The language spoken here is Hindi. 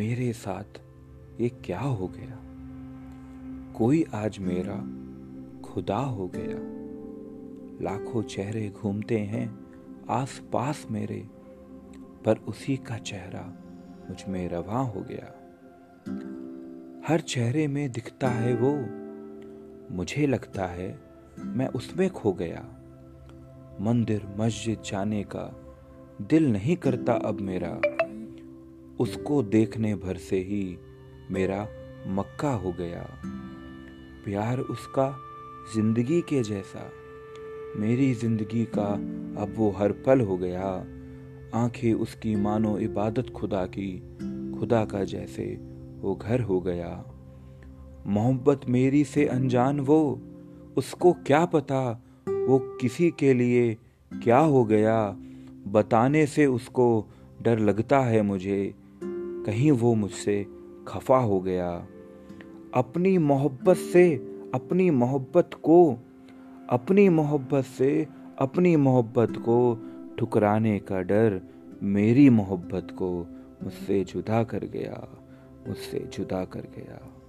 मेरे साथ ये क्या हो गया? कोई आज मेरा खुदा हो गया। लाखों चेहरे घूमते हैं आस पास मेरे, पर उसी का चेहरा मुझमें रवा हो गया। हर चेहरे में दिखता है वो। मुझे लगता है मैं उसमें खो गया। मंदिर, मस्जिद जाने का दिल नहीं करता अब मेरा। उसको देखने भर से ही मेरा मक्का हो गया। प्यार उसका ज़िंदगी के जैसा। मेरी ज़िंदगी का अब वो हर पल हो गया। आँखें उसकी मानो इबादत खुदा की, खुदा का जैसे वो घर हो गया। मोहब्बत मेरी से अनजान वो, उसको क्या पता वो किसी के लिए क्या हो गया। बताने से उसको डर लगता है मुझे कहीं वो मुझसे खफा हो गया। अपनी मोहब्बत से, अपनी मोहब्बत को, अपनी मोहब्बत से, अपनी मोहब्बत को ठुकराने का डर मेरी मोहब्बत को मुझसे जुदा कर गया, मुझसे जुदा कर गया।